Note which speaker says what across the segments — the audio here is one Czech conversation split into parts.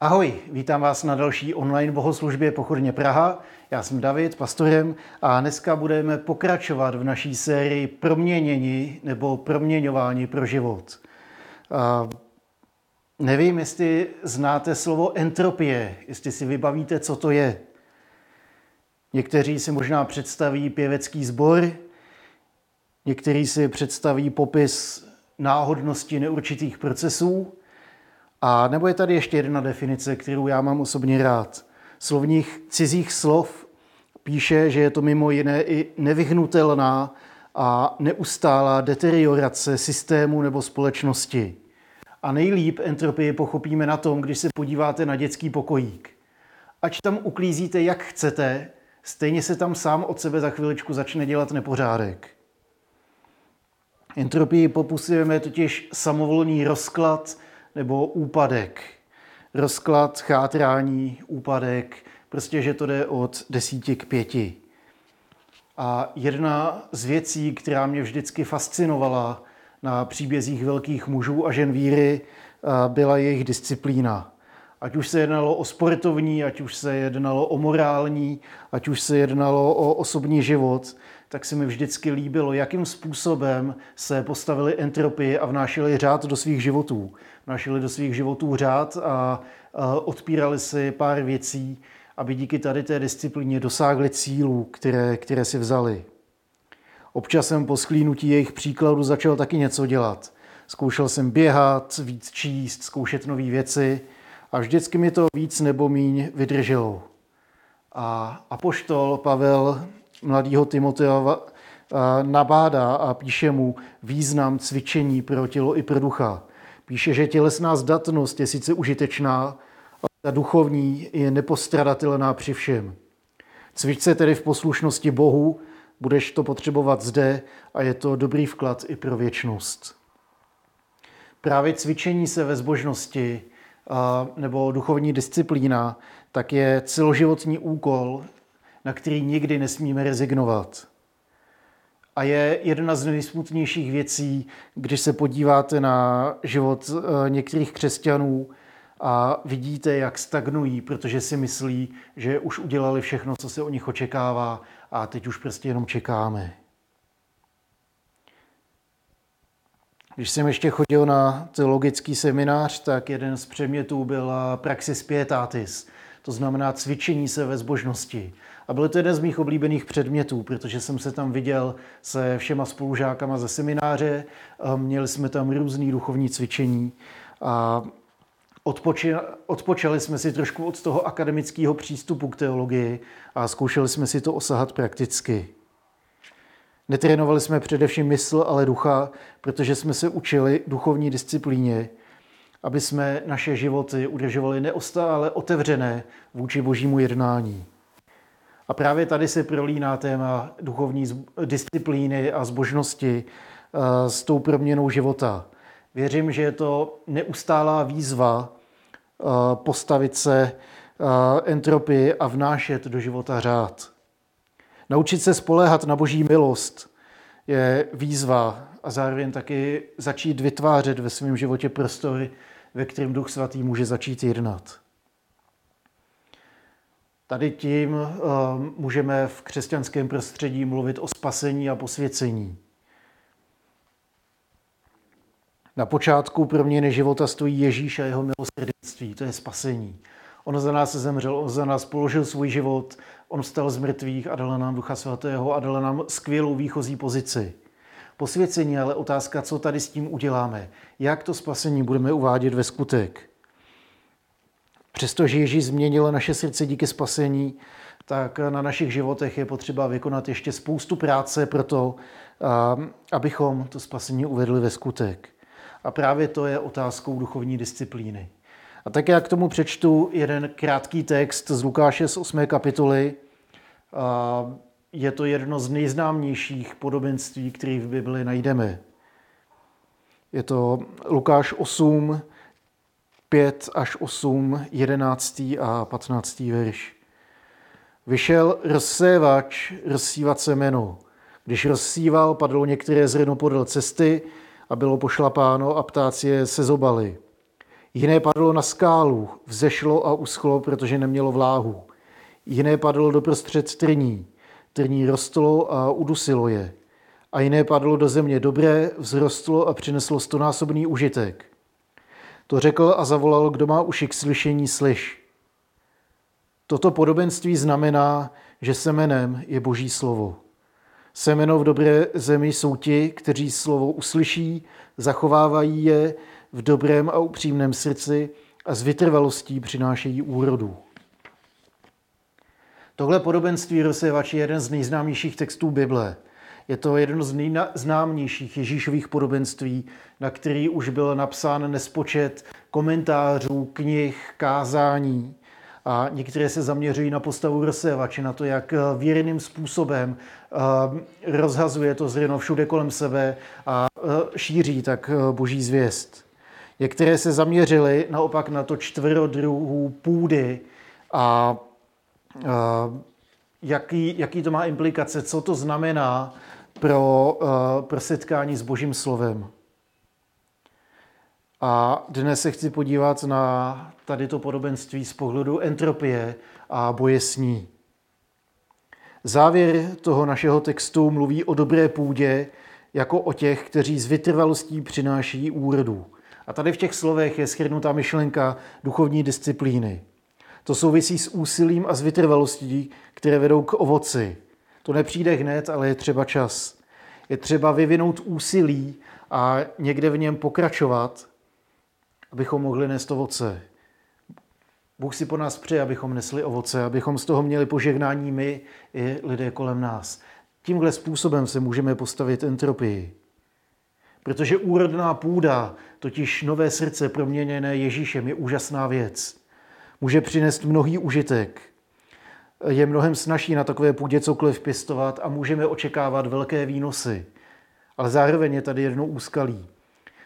Speaker 1: Ahoj, vítám vás na další online bohoslužbě Pochodně Praha. Já jsem David, pastorem, a dneska budeme pokračovat v naší sérii Proměnění nebo Proměňování pro život. A nevím, jestli znáte slovo entropie, jestli si vybavíte, co to je. Někteří si možná představí pěvecký sbor, někteří si představí popis náhodnosti neurčitých procesů, a nebo je tady ještě jedna definice, kterou já mám osobně rád. Slovních cizích slov píše, že je to mimo jiné i nevyhnutelná a neustálá deteriorace systému nebo společnosti. A nejlíp entropii pochopíme na tom, když se podíváte na dětský pokojík. Ať tam uklízíte jak chcete, stejně se tam sám od sebe za chviličku začne dělat nepořádek. Entropii popusujeme totiž samovolný rozklad nebo úpadek. Rozklad, chátrání, úpadek, prostě, že to jde od desíti k pěti. A jedna z věcí, která mě vždycky fascinovala na příbězích velkých mužů a žen víry, byla jejich disciplína. Ať už se jednalo o sportovní, ať už se jednalo o morální, ať už se jednalo o osobní život, tak se mi vždycky líbilo, jakým způsobem se postavili entropii a vnášeli řád do svých životů. Vnášeli do svých životů řád a, a odpírali si pár věcí, aby díky tady té disciplíně dosáhli cílů, které, které si vzali. Občas jsem po sklínutí jejich příkladu začal taky něco dělat. Zkoušel jsem běhat, víc číst, zkoušet nové věci a vždycky mi to víc nebo míň vydrželo. A apoštol Pavel mladého Timotea nabádá a píše mu význam cvičení pro tělo i pro ducha. Píše, že tělesná zdatnost je sice užitečná, ale ta duchovní je nepostradatelná při všem. Cvič se tedy v poslušnosti Bohu, budeš to potřebovat zde a je to dobrý vklad i pro věčnost. Právě cvičení se ve zbožnosti nebo duchovní disciplína, tak je celoživotní úkol, na který nikdy nesmíme rezignovat. A je jedna z nejsmutnějších věcí, když se podíváte na život eh, některých křesťanů a vidíte, jak stagnují, protože si myslí, že už udělali všechno, co se o nich očekává a teď už prostě jenom čekáme. Když jsem ještě chodil na teologický seminář, tak jeden z předmětů byla praxis pietatis, to znamená cvičení se ve zbožnosti. A byl to jeden z mých oblíbených předmětů, protože jsem se tam viděl se všema spolužákama ze semináře, měli jsme tam různý duchovní cvičení a odpočali jsme si trošku od toho akademického přístupu k teologii a zkoušeli jsme si to osahat prakticky. Netrénovali jsme především mysl, ale ducha, protože jsme se učili duchovní disciplíně, aby jsme naše životy udržovali neustále otevřené vůči božímu jednání. A právě tady se prolíná téma duchovní disciplíny a zbožnosti eh, s tou proměnou života. Věřím, že je to neustálá výzva eh, postavit se eh, entropii a vnášet do života řád. Naučit se spoléhat na boží milost je výzva a zároveň taky začít vytvářet ve svém životě prostory, ve kterém Duch Svatý může začít jednat. Tady tím uh, můžeme v křesťanském prostředí mluvit o spasení a posvěcení. Na počátku proměny života stojí Ježíš a jeho milosrdenství, to je spasení. On za nás zemřel, on za nás položil svůj život, on vstal z mrtvých a dal nám Ducha Svatého a dal nám skvělou výchozí pozici. Posvěcení ale otázka, co tady s tím uděláme. Jak to spasení budeme uvádět ve skutek. Přestože Ježíš změnil naše srdce díky spasení, tak na našich životech je potřeba vykonat ještě spoustu práce pro to, abychom to spasení uvedli ve skutek. A právě to je otázkou duchovní disciplíny. A tak já k tomu přečtu jeden krátký text z Lukáše z 8. kapitoly. Je to jedno z nejznámějších podobenství, které v Bibli najdeme. Je to Lukáš 8, 5 až 8, 11. a 15. verš. Vyšel rozsévač rozsívat semeno. Když rozsíval, padlo některé zrno podél cesty a bylo pošlapáno a ptáci je sezobali. Jiné padlo na skálu, vzešlo a uschlo, protože nemělo vláhu. Jiné padlo do prostřed trní, trní rostlo a udusilo je. A jiné padlo do země dobré, vzrostlo a přineslo stonásobný užitek. To řekl a zavolal, kdo má uši k slyšení, slyš. Toto podobenství znamená, že semenem je boží slovo. Semeno v dobré zemi jsou ti, kteří slovo uslyší, zachovávají je v dobrém a upřímném srdci a s vytrvalostí přinášejí úrodu. Tohle podobenství rozsévač je jeden z nejznámějších textů Bible. Je to jedno z nejznámějších Ježíšových podobenství, na který už byl napsán nespočet komentářů, knih, kázání. A některé se zaměřují na postavu rozsévače, na to, jak věrným způsobem eh, rozhazuje to zrno všude kolem sebe a eh, šíří tak eh, boží zvěst. Některé se zaměřily naopak na to čtvero druhů půdy a jaký, jaký to má implikace, co to znamená pro, pro setkání s Božím slovem. A dnes se chci podívat na tady to podobenství z pohledu entropie a boje s ní. Závěr toho našeho textu mluví o dobré půdě jako o těch, kteří z vytrvalostí přináší úrodu. A tady v těch slovech je schrnutá myšlenka duchovní disciplíny. To souvisí s úsilím a s vytrvalostí, které vedou k ovoci. To nepřijde hned, ale je třeba čas. Je třeba vyvinout úsilí a někde v něm pokračovat, abychom mohli nést ovoce. Bůh si po nás přeje, abychom nesli ovoce, abychom z toho měli požehnání my i lidé kolem nás. Tímhle způsobem se můžeme postavit entropii. Protože úrodná půda, totiž nové srdce proměněné Ježíšem, je úžasná věc. Může přinést mnohý užitek. Je mnohem snažší na takové půdě cokoliv pěstovat a můžeme očekávat velké výnosy. Ale zároveň je tady jedno úskalí.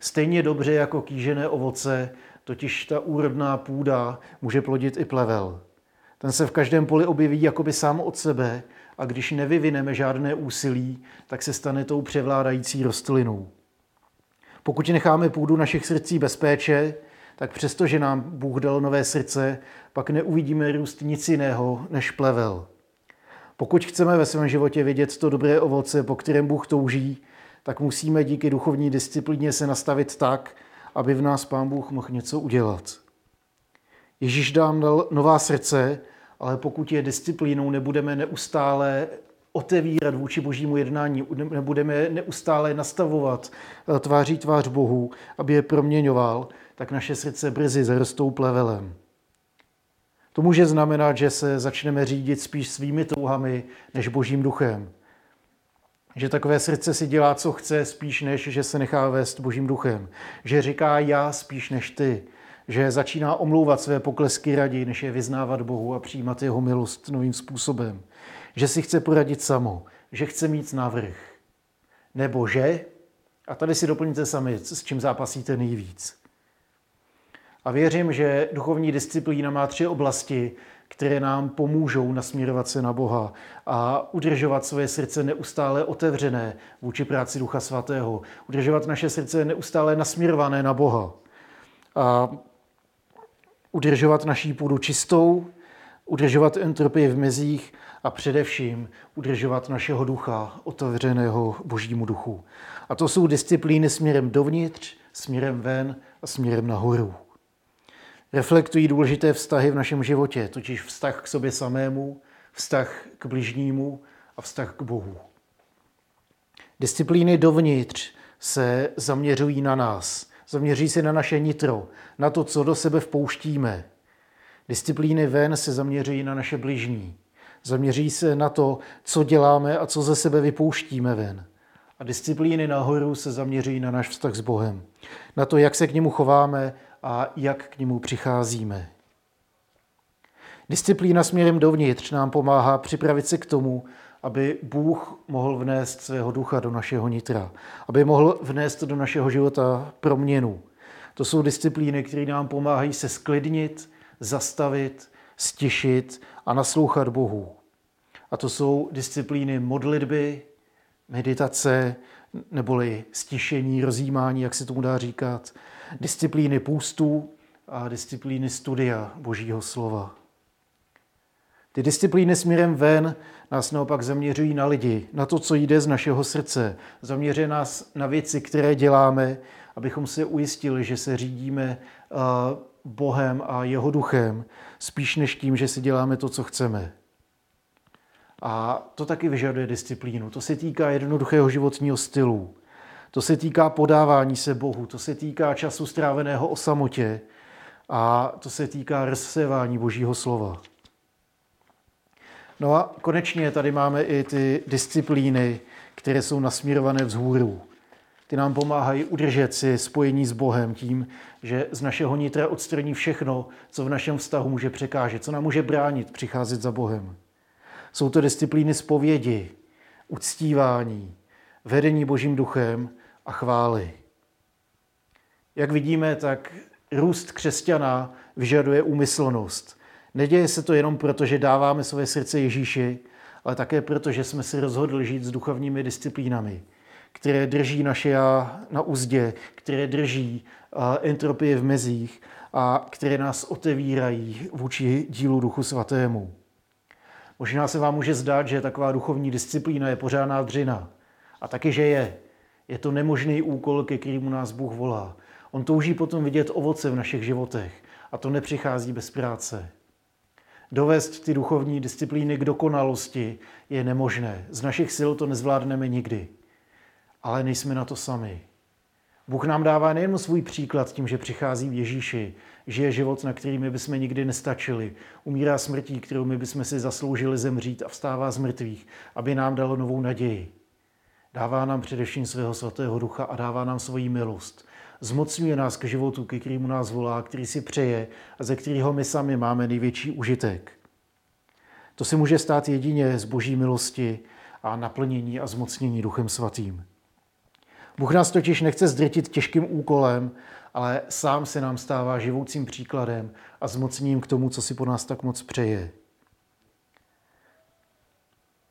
Speaker 1: Stejně dobře jako kýžené ovoce, totiž ta úrodná půda může plodit i plevel. Ten se v každém poli objeví jakoby sám od sebe a když nevyvineme žádné úsilí, tak se stane tou převládající rostlinou. Pokud necháme půdu našich srdcí bez péče, tak přestože nám Bůh dal nové srdce, pak neuvidíme růst nic jiného než plevel. Pokud chceme ve svém životě vidět to dobré ovoce, po kterém Bůh touží, tak musíme díky duchovní disciplíně se nastavit tak, aby v nás Pán Bůh mohl něco udělat. Ježíš nám dal nová srdce, ale pokud je disciplínou nebudeme neustále otevírat vůči božímu jednání, nebudeme neustále nastavovat eh, tváří tvář Bohu, aby je proměňoval, tak naše srdce brzy zarostou plevelem. To může znamenat, že se začneme řídit spíš svými touhami než božím duchem. Že takové srdce si dělá, co chce, spíš než, že se nechá vést božím duchem. Že říká já spíš než ty. Že začíná omlouvat své poklesky raději, než je vyznávat Bohu a přijímat jeho milost novým způsobem že si chce poradit samo, že chce mít navrh. Nebo že, a tady si doplňte sami, s čím zápasíte nejvíc. A věřím, že duchovní disciplína má tři oblasti, které nám pomůžou nasměrovat se na Boha a udržovat svoje srdce neustále otevřené vůči práci Ducha Svatého. Udržovat naše srdce neustále nasměrované na Boha. A udržovat naší půdu čistou, udržovat entropii v mezích a především udržovat našeho ducha otevřeného božímu duchu. A to jsou disciplíny směrem dovnitř, směrem ven a směrem nahoru. Reflektují důležité vztahy v našem životě, totiž vztah k sobě samému, vztah k bližnímu a vztah k Bohu. Disciplíny dovnitř se zaměřují na nás, zaměří se na naše nitro, na to, co do sebe vpouštíme. Disciplíny ven se zaměřují na naše bližní, Zaměří se na to, co děláme a co ze sebe vypouštíme ven. A disciplíny nahoru se zaměří na náš vztah s Bohem. Na to, jak se k němu chováme a jak k němu přicházíme. Disciplína směrem dovnitř nám pomáhá připravit se k tomu, aby Bůh mohl vnést svého ducha do našeho nitra, aby mohl vnést do našeho života proměnu. To jsou disciplíny, které nám pomáhají se sklidnit, zastavit, stišit a naslouchat Bohu. A to jsou disciplíny modlitby, meditace, neboli stišení, rozjímání, jak se tomu dá říkat, disciplíny půstů, a disciplíny studia Božího slova. Ty disciplíny směrem ven nás naopak zaměřují na lidi, na to, co jde z našeho srdce. Zaměřuje nás na věci, které děláme, abychom se ujistili, že se řídíme Bohem a jeho duchem, spíš než tím, že si děláme to, co chceme. A to taky vyžaduje disciplínu. To se týká jednoduchého životního stylu. To se týká podávání se Bohu, to se týká času stráveného o samotě a to se týká rozsevání Božího slova. No a konečně tady máme i ty disciplíny, které jsou nasměrované vzhůru. Ty nám pomáhají udržet si spojení s Bohem tím, že z našeho nitra odstraní všechno, co v našem vztahu může překážet, co nám může bránit přicházet za Bohem. Jsou to disciplíny zpovědi, uctívání, vedení Božím duchem a chvály. Jak vidíme, tak růst křesťana vyžaduje úmyslnost. Neděje se to jenom proto, že dáváme své srdce Ježíši, ale také proto, že jsme si rozhodli žít s duchovními disciplínami, které drží naše já na úzdě, které drží entropie v mezích a které nás otevírají vůči dílu Duchu Svatému. Možná se vám může zdát, že taková duchovní disciplína je pořádná dřina. A taky, že je. Je to nemožný úkol, ke kterému nás Bůh volá. On touží potom vidět ovoce v našich životech. A to nepřichází bez práce. Dovést ty duchovní disciplíny k dokonalosti je nemožné. Z našich sil to nezvládneme nikdy. Ale nejsme na to sami. Bůh nám dává nejen svůj příklad tím, že přichází v Ježíši, žije život, na který my bychom nikdy nestačili, umírá smrtí, kterou my bychom si zasloužili zemřít a vstává z mrtvých, aby nám dalo novou naději. Dává nám především svého svatého ducha a dává nám svoji milost. Zmocňuje nás k životu, ke kterému nás volá, který si přeje a ze kterého my sami máme největší užitek. To se může stát jedině z boží milosti a naplnění a zmocnění duchem svatým. Bůh nás totiž nechce zdrtit těžkým úkolem, ale sám se nám stává živoucím příkladem a zmocněním k tomu, co si po nás tak moc přeje.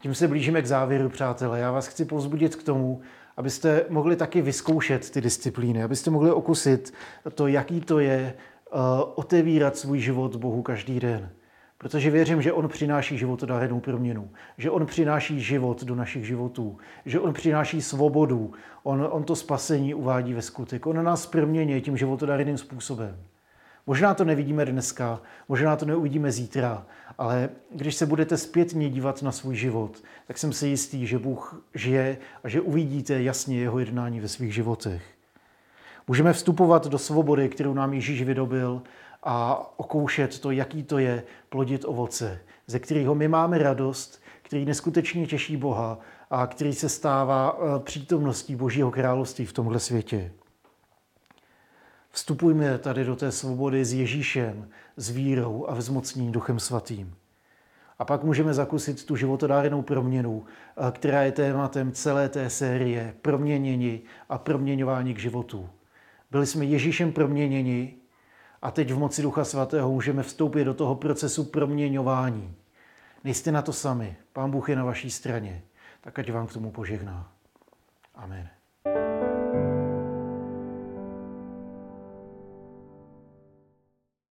Speaker 1: Tím se blížíme k závěru, přátelé. Já vás chci povzbudit k tomu, abyste mohli taky vyzkoušet ty disciplíny, abyste mohli okusit to, jaký to je uh, otevírat svůj život Bohu každý den. Protože věřím, že On přináší životodárenou proměnu, že On přináší život do našich životů, že On přináší svobodu, On, on to spasení uvádí ve skutek. On nás proměňuje tím životodáreným způsobem. Možná to nevidíme dneska, možná to neuvidíme zítra, ale když se budete zpětně dívat na svůj život, tak jsem si jistý, že Bůh žije a že uvidíte jasně jeho jednání ve svých životech. Můžeme vstupovat do svobody, kterou nám Ježíš vydobil a okoušet to, jaký to je plodit ovoce, ze kterého my máme radost, který neskutečně těší Boha a který se stává eh, přítomností Božího království v tomhle světě. Vstupujme tady do té svobody s Ježíšem, s vírou a vzmocněním Duchem Svatým. A pak můžeme zakusit tu životodárenou proměnu, eh, která je tématem celé té série proměnění a proměňování k životu. Byli jsme Ježíšem proměněni a teď v moci Ducha Svatého můžeme vstoupit do toho procesu proměňování. Nejste na to sami. Pán Bůh je na vaší straně. Tak ať vám k tomu požehná. Amen.